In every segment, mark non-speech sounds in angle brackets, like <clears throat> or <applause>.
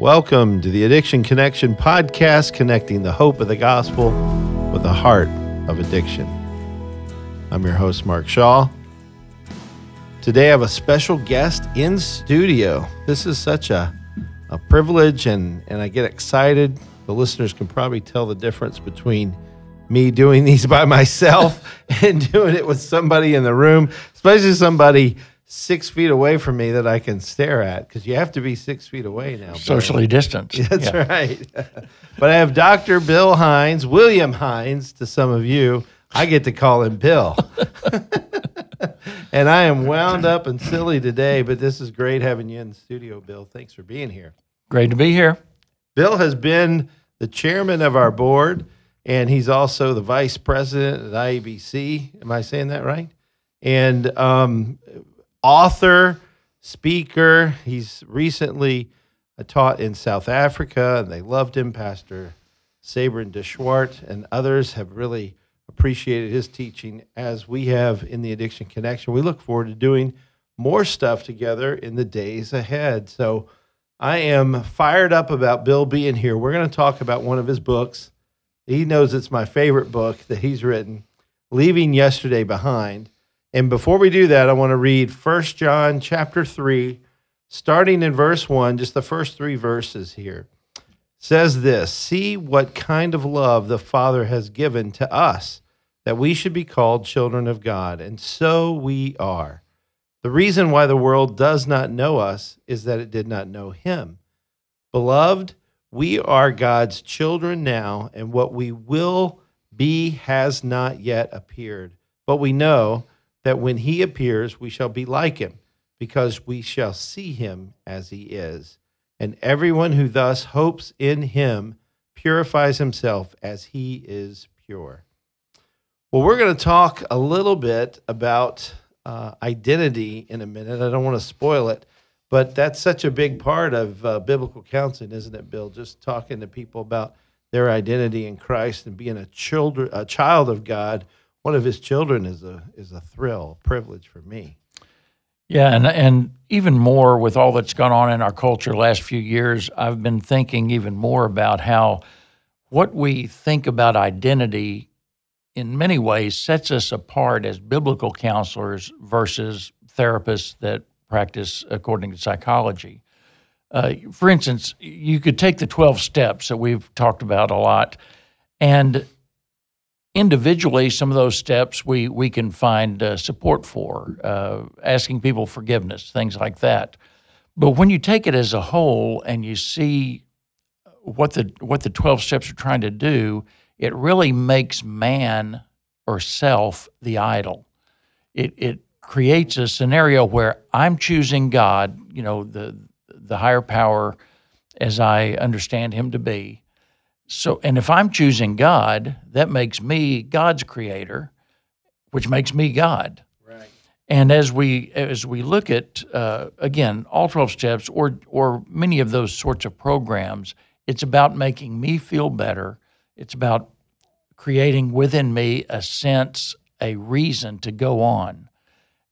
Welcome to the Addiction Connection podcast, connecting the hope of the gospel with the heart of addiction. I'm your host, Mark Shaw. Today, I have a special guest in studio. This is such a, a privilege, and, and I get excited. The listeners can probably tell the difference between me doing these by <laughs> myself and doing it with somebody in the room, especially somebody six feet away from me that I can stare at because you have to be six feet away now. Socially distanced. <laughs> That's Yeah. right. <laughs> but I have Dr. Bill Hines, William Hines to some of you. I get to call him Bill. <laughs> and I am wound up and silly today, but this is great having you in the studio, Bill. Thanks for being here. Great to be here. Bill has been the chairman of our board, and he's also the vice president at IABC. Am I saying that right? And um, author, speaker. He's recently uh, taught in South Africa, and they loved him. Pastor Sabrin DeSchwart and others have really appreciated his teaching, as we have in the Addiction Connection. We look forward to doing more stuff together in the days ahead. So I am fired up about Bill being here. We're going to talk about one of his books. He knows it's my favorite book that he's written, Leaving Yesterday Behind. And before we do that, I want to read 1 John chapter 3, starting in verse 1, just the first three verses here. Says this See what kind of love the Father has given to us, that we should be called children of God. And so we are. The reason why the world does not know us is that it did not know him. Beloved, we are God's children now, and what we will be has not yet appeared. But we know that when he appears, we shall be like him, because we shall see him as he is. And everyone who thus hopes in him purifies himself as he is pure. Well, we're going to talk a little bit about uh, identity in a minute. I don't want to spoil it, but that's such a big part of uh, biblical counseling, isn't it, Bill? Just talking to people about their identity in Christ and being a children, a child of God. One of His children is a is a thrill, a privilege for me. Yeah, and and even more with all that's gone on in our culture last few years, I've been thinking even more about how what we think about identity in many ways sets us apart as biblical counselors versus therapists that practice according to psychology. Uh, for instance, you could take the 12 steps that we've talked about a lot, and individually, some of those steps we, we can find uh, support for, uh, asking people forgiveness, things like that. But when you take it as a whole and you see what the what the 12 steps are trying to do, it really makes man or self the idol. It it creates a scenario where I'm choosing God, you know, the the higher power as I understand him to be. So and if I'm choosing God, that makes me God's creator, which makes me God. Right. And as we as we look at uh, again all twelve steps or or many of those sorts of programs, it's about making me feel better. It's about creating within me a sense, a reason to go on.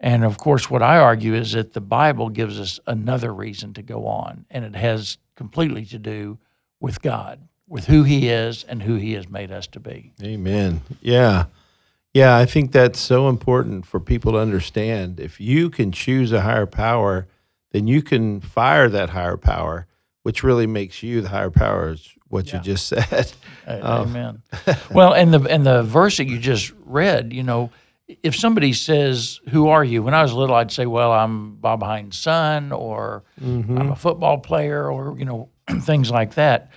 And of course, what I argue is that the Bible gives us another reason to go on, and it has completely to do with God, with who He is and who He has made us to be. Amen. Yeah. Yeah, I think that's so important for people to understand. If you can choose a higher power, then you can fire that higher power, which really makes you the higher power, is what you just <laughs> said. Oh. Amen. <laughs> well, and the and the verse that you just read, you know, if somebody says, "Who are you?" When I was little, I'd say, "Well, I'm Bob Hines' son," or mm-hmm. "I'm a football player," or you know, <clears throat> things like that.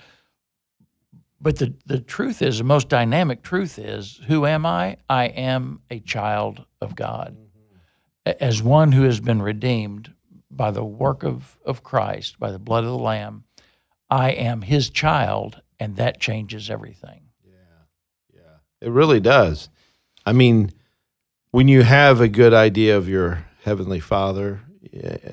But the the truth is, the most dynamic truth is, who am I? I am a child of God, mm-hmm. A- as one who has been redeemed by the work of of Christ, by the blood of the Lamb. I am His child, and that changes everything. Yeah, yeah. It really does. I mean, when you have a good idea of your heavenly father,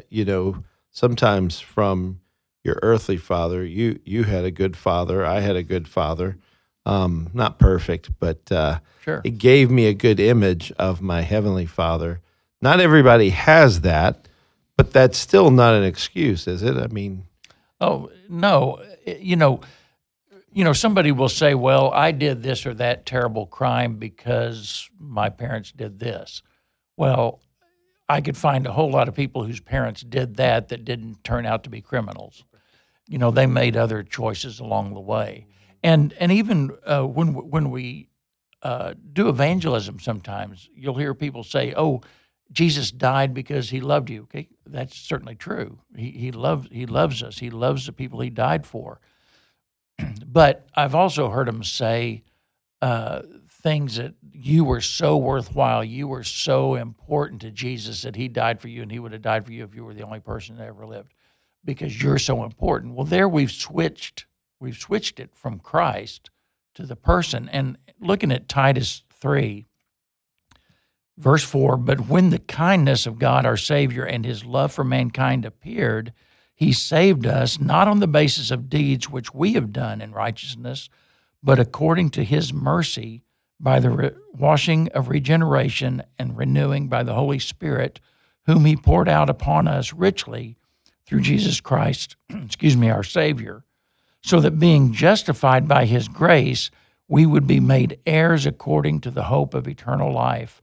you know, sometimes from your earthly father, you you had a good father, I had a good father. Um, not perfect, but uh, Sure. it gave me a good image of my heavenly father. Not everybody has that, but that's still not an excuse, is it? I mean, Oh no, you know, you know, somebody will say, "Well, I did this or that terrible crime because my parents did this." Well, I could find a whole lot of people whose parents did that that didn't turn out to be criminals. You know, they made other choices along the way, and and even uh, when when we uh, do evangelism, sometimes you'll hear people say, "Oh." Jesus died because he loved you. Okay, that's certainly true. He he loves he loves us. He loves the people he died for. <clears throat> but I've also heard him say uh, things that you were so worthwhile, you were so important to Jesus that he died for you, and he would have died for you if you were the only person that ever lived, because you're so important. Well, there we've switched we've switched it from Christ to the person, and looking at Titus three Verse 4 But when the kindness of God our Savior and his love for mankind appeared, he saved us not on the basis of deeds which we have done in righteousness, but according to his mercy by the re- washing of regeneration and renewing by the Holy Spirit, whom he poured out upon us richly through Jesus Christ, <clears throat> excuse me, our Savior, so that being justified by his grace, we would be made heirs according to the hope of eternal life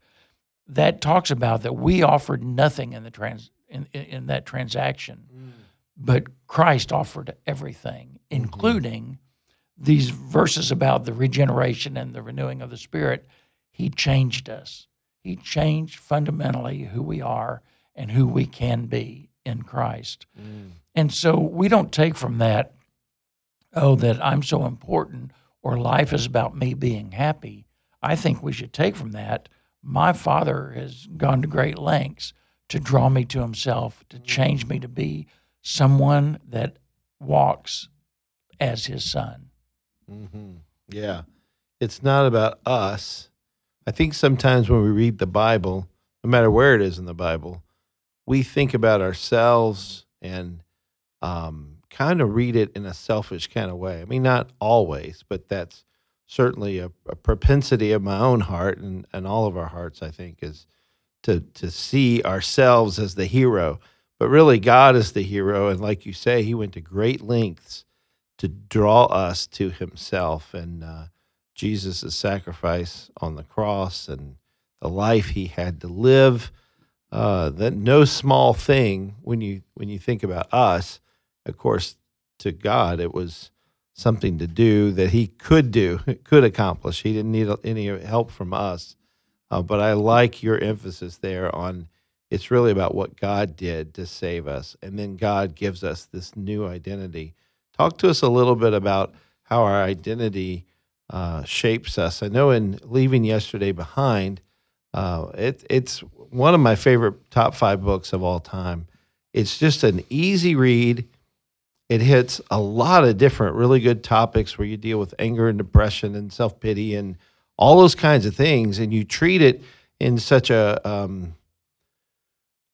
that talks about that we offered nothing in the trans in, in that transaction, mm. but Christ offered everything, mm-hmm. including mm-hmm. these verses about the regeneration and the renewing of the Spirit. He changed us. He changed fundamentally who we are and who we can be in Christ. Mm. And so we don't take from that, oh, that I'm so important or life is about me being happy. I think we should take from that my father has gone to great lengths to draw me to himself, to change me to be someone that walks as his son. Mm-hmm. Yeah. It's not about us. I think sometimes when we read the Bible, no matter where it is in the Bible, we think about ourselves and um, kind of read it in a selfish kind of way. I mean, not always, but that's certainly a, a, propensity of my own heart and, and all of our hearts, I think, is to to see ourselves as the hero. But really, God is the hero, and like you say, He went to great lengths to draw us to Himself. And uh, Jesus' sacrifice on the cross and the life He had to live. Uh, that no small thing when you when you think about us. Of course, to God, it was something to do that he could do, <laughs> could accomplish. He didn't need any help from us. Uh, but I like your emphasis there on it's really about what God did to save us. And then God gives us this new identity. Talk to us a little bit about how our identity uh, shapes us. I know in Leaving Yesterday Behind, uh, it, it's one of my favorite top five books of all time. It's just an easy read it hits a lot of different really good topics where you deal with anger and depression and self pity and all those kinds of things, and you treat it in such a um,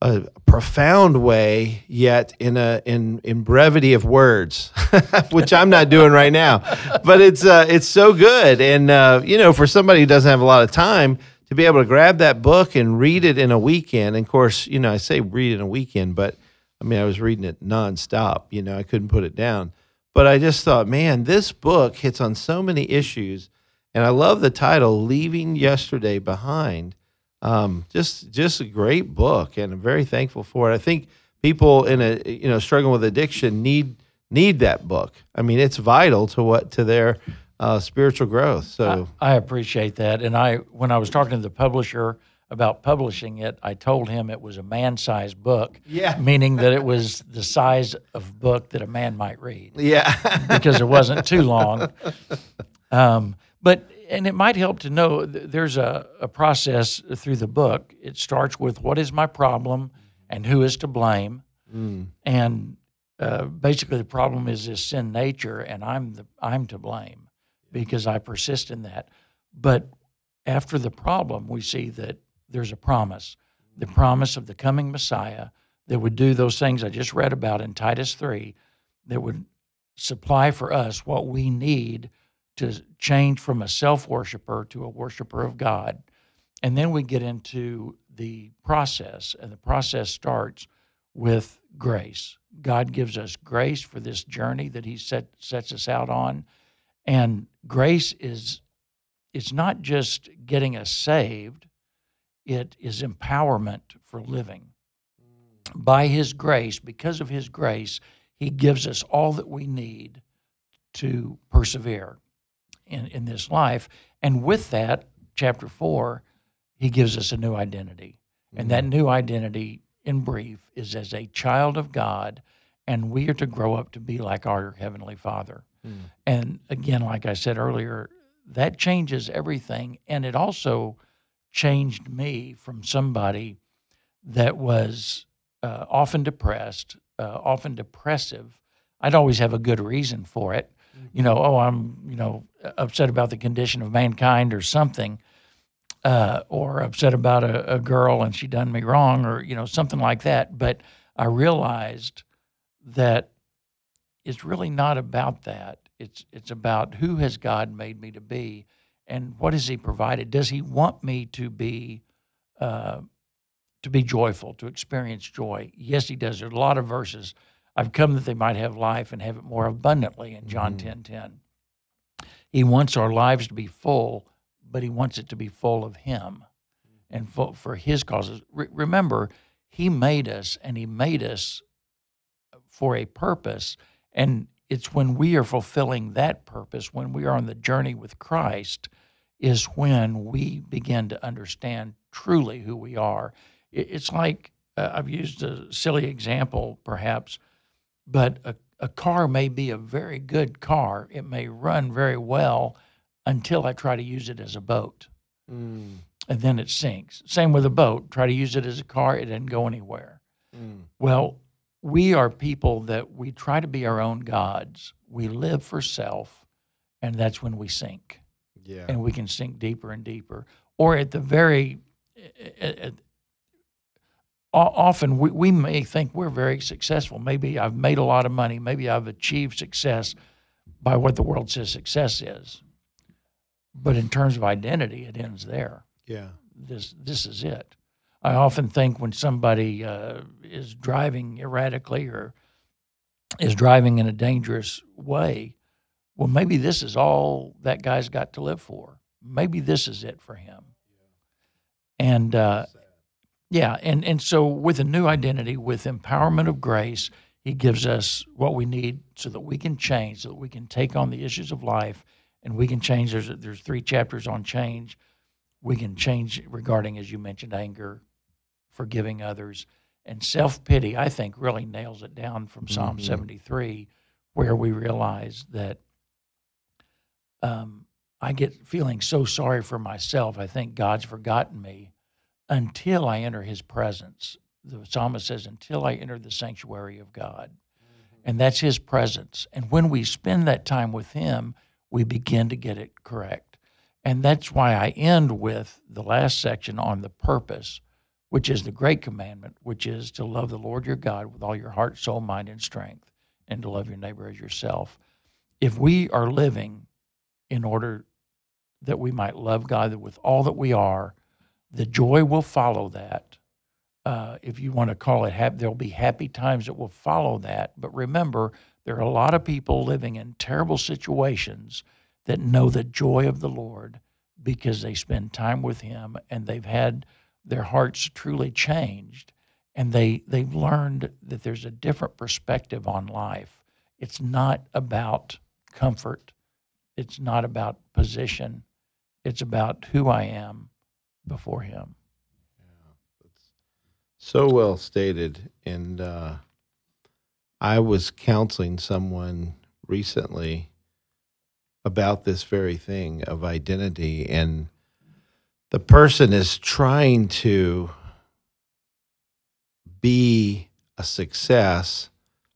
a profound way, yet in a in in brevity of words, <laughs> which I'm not doing right now. But it's uh, it's so good, and uh, you know, for somebody who doesn't have a lot of time to be able to grab that book and read it in a weekend. And of course, you know, I say read in a weekend, but I mean, I was reading it nonstop. You know, I couldn't put it down. But I just thought, man, this book hits on so many issues, and I love the title, "Leaving Yesterday Behind." Um, just, just a great book, and I'm very thankful for it. I think people in a you know struggling with addiction need need that book. I mean, it's vital to what to their uh, spiritual growth. So I, I appreciate that, and I when I was talking to the publisher about publishing it, I told him it was a man-sized book. Yeah. <laughs> Meaning that it was the size of book that a man might read. Yeah. <laughs> because it wasn't too long. Um, but and it might help to know there's a, a process through the book. It starts with what is my problem and who is to blame, mm. and uh, basically the problem is this sin nature, and I'm the I'm to blame because I persist in that. But after the problem, we see that there's a promise the mm-hmm. promise of the coming Messiah that would do those things I just read about in Titus 3 that would supply for us what we need to change from a self worshiper to a worshiper of God. And then we get into the process, and the process starts with grace. God gives us grace for this journey that He set, sets us out on. And grace is it's not just getting us saved, it is empowerment for living. By His grace, because of His grace, He gives us all that we need to persevere in, in this life. And with that, chapter four, He gives us a new identity. And that mm-hmm. new identity, in brief, is as a child of God, and we are to grow up to be like our Heavenly Father. And again, like I said earlier, that changes everything. And it also changed me from somebody that was uh, often depressed, uh, often depressive. I'd always have a good reason for it. You know, oh, I'm, you know, upset about the condition of mankind or something, uh, or upset about a, a girl and she done me wrong, or, you know, something like that. But I realized that it's really not about that. It's it's about who has God made me to be, and what has He provided. Does He want me to be, uh, to be joyful, to experience joy? Yes, He does. There's a lot of verses. I've come that they might have life and have it more abundantly in John ten ten. He wants our lives to be full, but He wants it to be full of Him, and full for His causes. Re- remember, He made us, and He made us for a purpose. And it's when we are fulfilling that purpose, when we are on the journey with Christ, is when we begin to understand truly who we are. It's like uh, I've used a silly example, perhaps, but a, a car may be a very good car. It may run very well until I try to use it as a boat, Mm. and then it sinks. Same with a boat. Try to use it as a car, it doesn't go anywhere. Mm. Well, we are people that we try to be our own gods. We live for self, and that's when we sink, Yeah. and we can sink deeper and deeper. Or at the very, at, at, often we, we may think we're very successful. Maybe I've made a lot of money. Maybe I've achieved success by what the world says success is. But in terms of identity, it ends there yeah. this this is it. I often think when somebody uh, is driving erratically or is driving in a dangerous way, well, maybe this is all that guy's got to live for. Maybe this is it for him. And uh, yeah, and and so with a new identity, with empowerment of grace, He gives us what we need so that we can change, so that we can take on the issues of life, and we can change. There's there's three chapters on change we can change regarding, as you mentioned, anger, forgiving others, and self pity. I think really nails it down from Psalm Mhm. 73, where we realize that um, I get feeling so sorry for myself. I think God's forgotten me until I enter his presence. The psalmist says, until I enter the sanctuary of God. And that's his presence. And when we spend that time with him, we begin to get it correct. And that's why I end with the last section on the purpose, which is the great commandment, which is to love the Lord your God with all your heart, soul, mind, and strength, and to love your neighbor as yourself. If we are living in order that we might love God with all that we are, the joy will follow that. Uh, if you want to call it happy, there'll be happy times that will follow that. But remember, there are a lot of people living in terrible situations that know the joy of the Lord because they spend time with Him and they've had their hearts truly changed and they they've learned that there's a different perspective on life. It's not about comfort. It's not about position. It's about who I am before Him. Yeah, that's so well stated. And uh, I was counseling someone recently about this very thing of identity. And the person is trying to be a success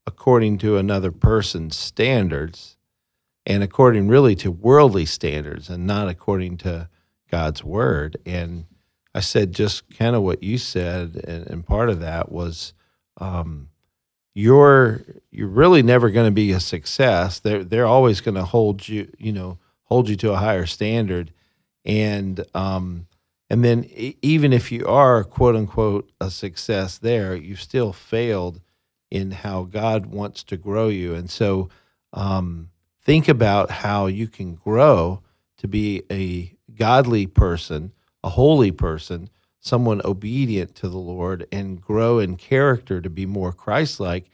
according to another person's standards and according really to worldly standards and not according to God's word. And I said just kind of what you said, and, and part of that was um, you're you're really never going to be a success. They're they're always going to hold you, you know, hold you to a higher standard, and um, and then even if you are quote unquote a success there, you still failed in how God wants to grow you. And so um, think about how you can grow to be a godly person, a holy person, someone obedient to the Lord, and grow in character to be more Christ like.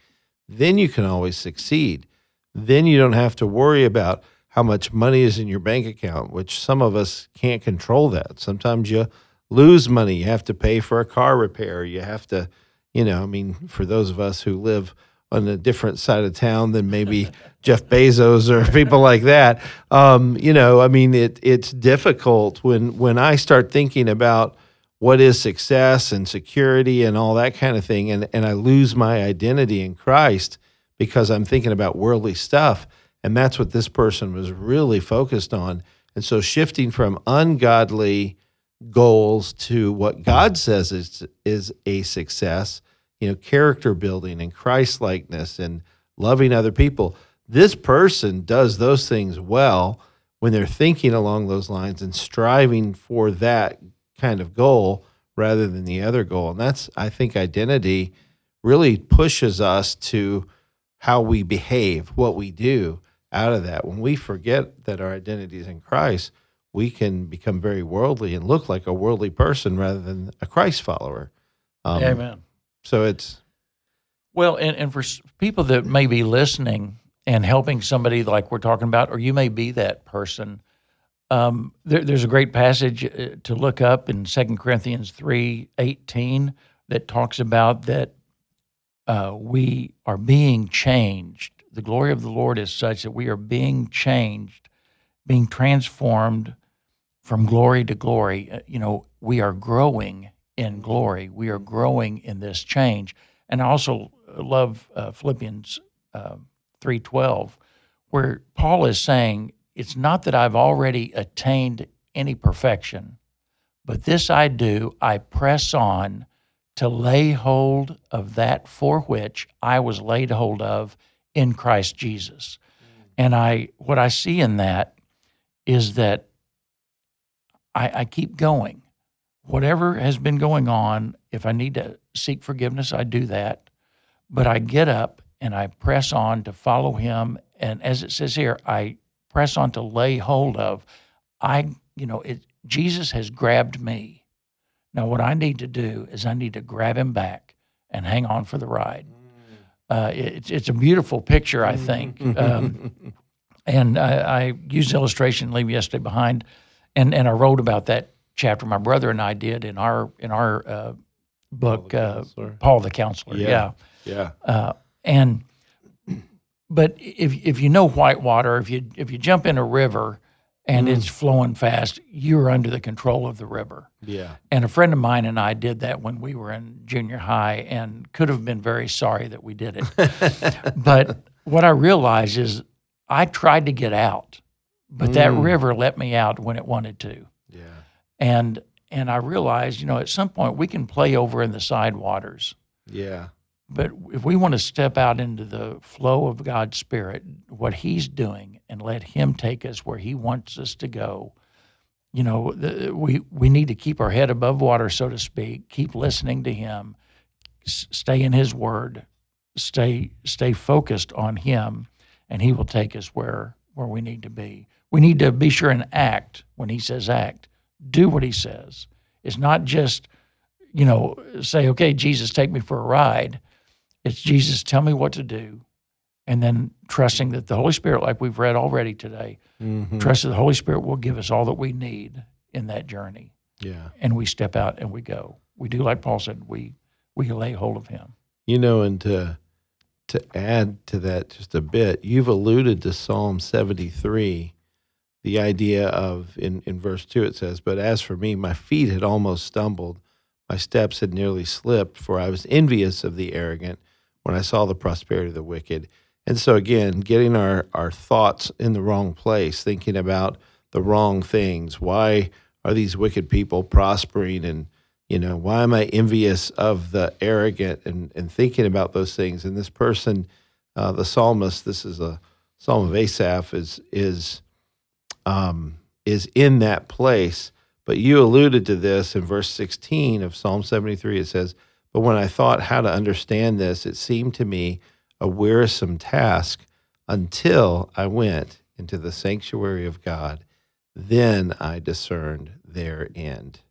Then you can always succeed. Then you don't have to worry about how much money is in your bank account, which some of us can't control that. Sometimes you lose money. You have to pay for a car repair. You have to, you know, I mean, for those of us who live on a different side of town than maybe <laughs> Jeff Bezos or people like that, um, you know, I mean, it it's difficult when when I start thinking about what is success and security and all that kind of thing, and and I lose my identity in Christ because I'm thinking about worldly stuff, and that's what this person was really focused on. And so, shifting from ungodly goals to what God says is is a success, you know, character building and Christ likeness and loving other people. This person does those things well when they're thinking along those lines and striving for that kind of goal rather than the other goal. And that's I think identity really pushes us to how we behave, what we do out of that. When we forget that our identity is in Christ, we can become very worldly and look like a worldly person rather than a Christ follower. Um, Amen. So it's Well, and, and for people that may be listening and helping somebody like we're talking about, or you may be that person, um, there, there's a great passage uh, to look up in 2 Corinthians three eighteen that talks about that uh, we are being changed. The glory of the Lord is such that we are being changed, being transformed from glory to glory. Uh, You know, we are growing in glory. We are growing in this change. And I also love uh, Philippians uh, three twelve, where Paul is saying, "It's not that I've already attained any perfection, but this I do: I press on to lay hold of that for which I was laid hold of in Christ Jesus." And I, what I see in that is that I, I keep going. Whatever has been going on, if I need to seek forgiveness, I do that. But I get up and I press on to follow him. And as it says here, I press on to lay hold of. I, you know, it, Jesus has grabbed me. Now, what I need to do is I need to grab him back and hang on for the ride. Uh, it's it's a beautiful picture, I think. Um, and I, I used illustration leave yesterday behind, and and I wrote about that chapter. My brother and I did in our in our uh, book, the uh, Counselor. Paul the Counselor. Yeah. Yeah. yeah. Uh, and but if if you know whitewater, if you if you jump in a river and it's flowing fast, you're under the control of the river. Yeah. And a friend of mine and I did that when we were in junior high and could have been very sorry that we did it. <laughs> but what I realized is I tried to get out, but that Mm. river let me out when it wanted to. Yeah. And and I realized, you know, at some point we can play over in the side waters. Yeah. But if we want to step out into the flow of God's Spirit, what He's doing, and let Him take us where He wants us to go, you know, the, we we need to keep our head above water, so to speak. Keep listening to Him, s- stay in His Word, stay stay focused on Him, and He will take us where where we need to be. We need to be sure and act when He says act. Do what He says. It's not just you know say, okay, Jesus, take me for a ride. It's Jesus, tell me what to do. And then trusting that the Holy Spirit, like we've read already today, Mhm. trust that the Holy Spirit will give us all that we need in that journey. Yeah. And we step out and we go. We do like Paul said, we we lay hold of him. You know, and to to add to that just a bit, you've alluded to Psalm 73, the idea of in, in verse 2 it says, But as for me, my feet had almost stumbled, my steps had nearly slipped, for I was envious of the arrogant when I saw the prosperity of the wicked. And so again, getting our, our thoughts in the wrong place, thinking about the wrong things. Why are these wicked people prospering? And you know why am i envious of the arrogant? And, and thinking about those things. And this person uh, the psalmist this is a psalm of asaph is is um, is in that place. But you alluded to this in verse 16 of psalm 73 it says But when I thought how to understand this, it seemed to me a wearisome task until I went into the sanctuary of God. Then I discerned their end.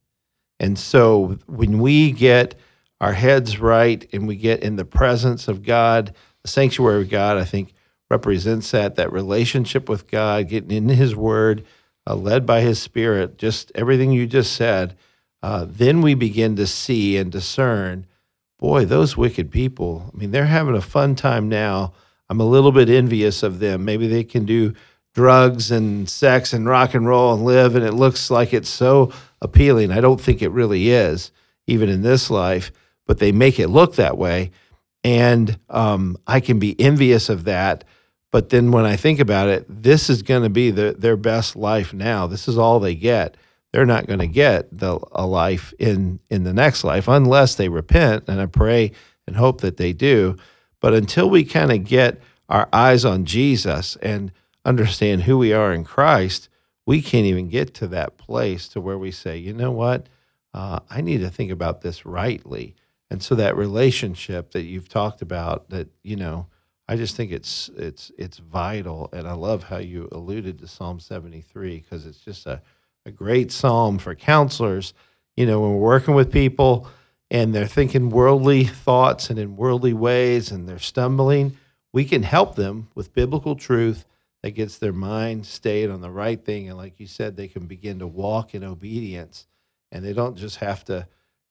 And so when we get our heads right and we get in the presence of God, the sanctuary of God, I think represents that that relationship with God, getting in His Word, uh, led by His Spirit, just everything you just said. Uh, then we begin to see and discern. Boy, those wicked people. I mean, they're having a fun time now. I'm a little bit envious of them. Maybe they can do drugs and sex and rock and roll and live, and it looks like it's so appealing. I don't think it really is, even in this life, but they make it look that way. And um, I can be envious of that. But then when I think about it, this is going to be the, their best life now. This is all they get. They're not going to get the, a life in, in the next life unless they repent. And I pray and hope that they do. But until we kind of get our eyes on Jesus and understand who we are in Christ, we can't even get to that place to where we say, you know what, uh, I need to think about this rightly. And so that relationship that you've talked about, that you know, I just think it's it's it's vital. And I love how you alluded to Psalm seventy three because it's just a a great psalm for counselors. You know, when we're working with people and they're thinking worldly thoughts and in worldly ways and they're stumbling, we can help them with biblical truth that gets their mind stayed on the right thing. And like you said, they can begin to walk in obedience and they don't just have to,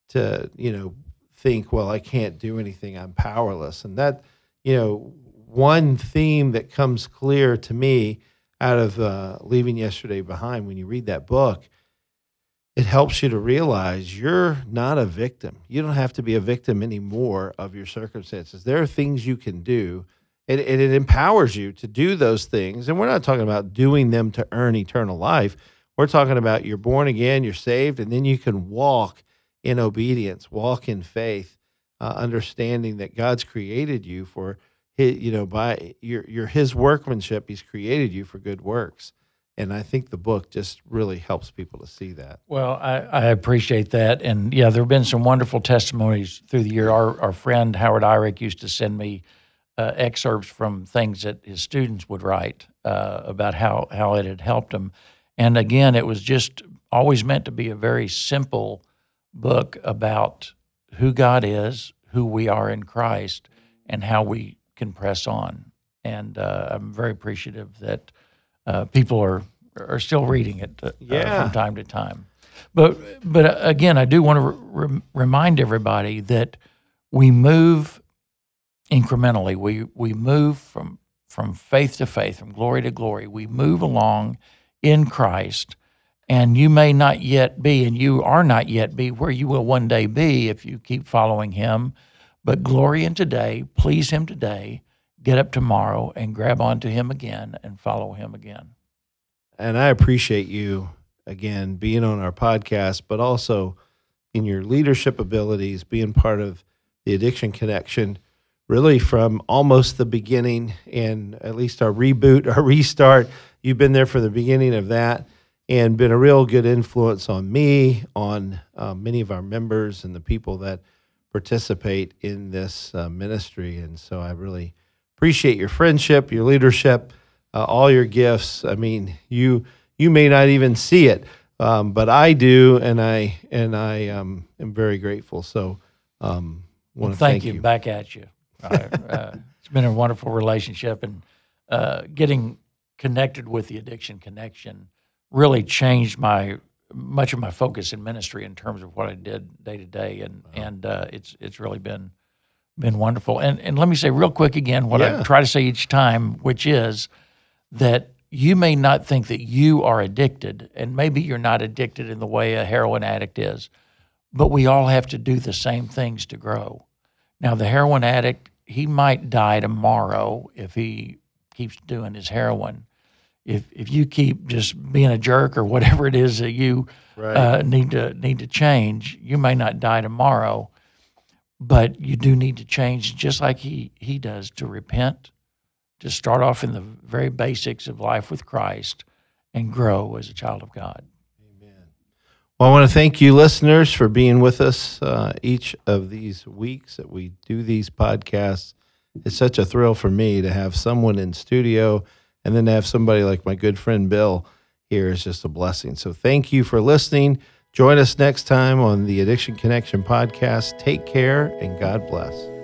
to, you know, think, well, I can't do anything. I'm powerless. And that, you know, one theme that comes clear to me out of uh, leaving yesterday behind when you read that book it helps you to realize you're not a victim. You don't have to be a victim anymore of your circumstances. There are things you can do and, and it empowers you to do those things. And we're not talking about doing them to earn eternal life. We're talking about you're born again you're saved and then you can walk in obedience walk in faith uh, understanding that god's created you for you know, by your your his workmanship, he's created you for good works. And I think the book just really helps people to see that. Well, I, I appreciate that. And yeah, there have been some wonderful testimonies through the year. Our, our friend Howard Eyrich used to send me uh, excerpts from things that his students would write uh, about how, how it had helped them. And again, it was just always meant to be a very simple book about who God is, who we are in Christ, and how we can press on. And uh, I'm very appreciative that uh, people are are still reading it uh, Yeah. from time to time. But but uh, again, I do want to re- remind everybody that we move incrementally. We we move from from faith to faith, from glory to glory. We move along in Christ, and you may not yet be, and you are not yet be where you will one day be if you keep following Him. But glory in today, please Him today. Get up tomorrow and grab onto Him again and follow Him again. And I appreciate you again being on our podcast, but also in your leadership abilities, being part of the Addiction Connection, really from almost the beginning and at least our reboot, <laughs> our restart. You've been there from the beginning of that and been a real good influence on me, on uh, many of our members, and the people that participate in this uh, ministry. And so I really appreciate your friendship, your leadership, uh, all your gifts. I mean, you you may not even see it, um, but I do, and I and I um, am very grateful. So, um, want Well, to thank, thank, you. Back at you. <laughs> Uh, it's been a wonderful relationship, and uh, getting connected with the Addiction Connection really changed my much of my focus in ministry in terms of what I did day to day, and and uh, it's it's really been been wonderful. And and let me say real quick again what Yeah. I try to say each time, which is that you may not think that you are addicted, and maybe you're not addicted in the way a heroin addict is, but we all have to do the same things to grow. Now, the heroin addict, he might die tomorrow if he keeps doing his heroin. If if you keep just being a jerk or whatever it is that you Right. uh, need to need to change, you may not die tomorrow, but you do need to change, just like he he does, to repent, to start off in the very basics of life with Christ, and grow as a child of God. Amen. Well, I want to thank you, listeners, for being with us uh, each of these weeks that we do these podcasts. It's such a thrill for me to have someone in studio and then to have somebody like my good friend Bill here is just a blessing. So thank you for listening. Join us next time on the Addiction Connection podcast. Take care and God bless.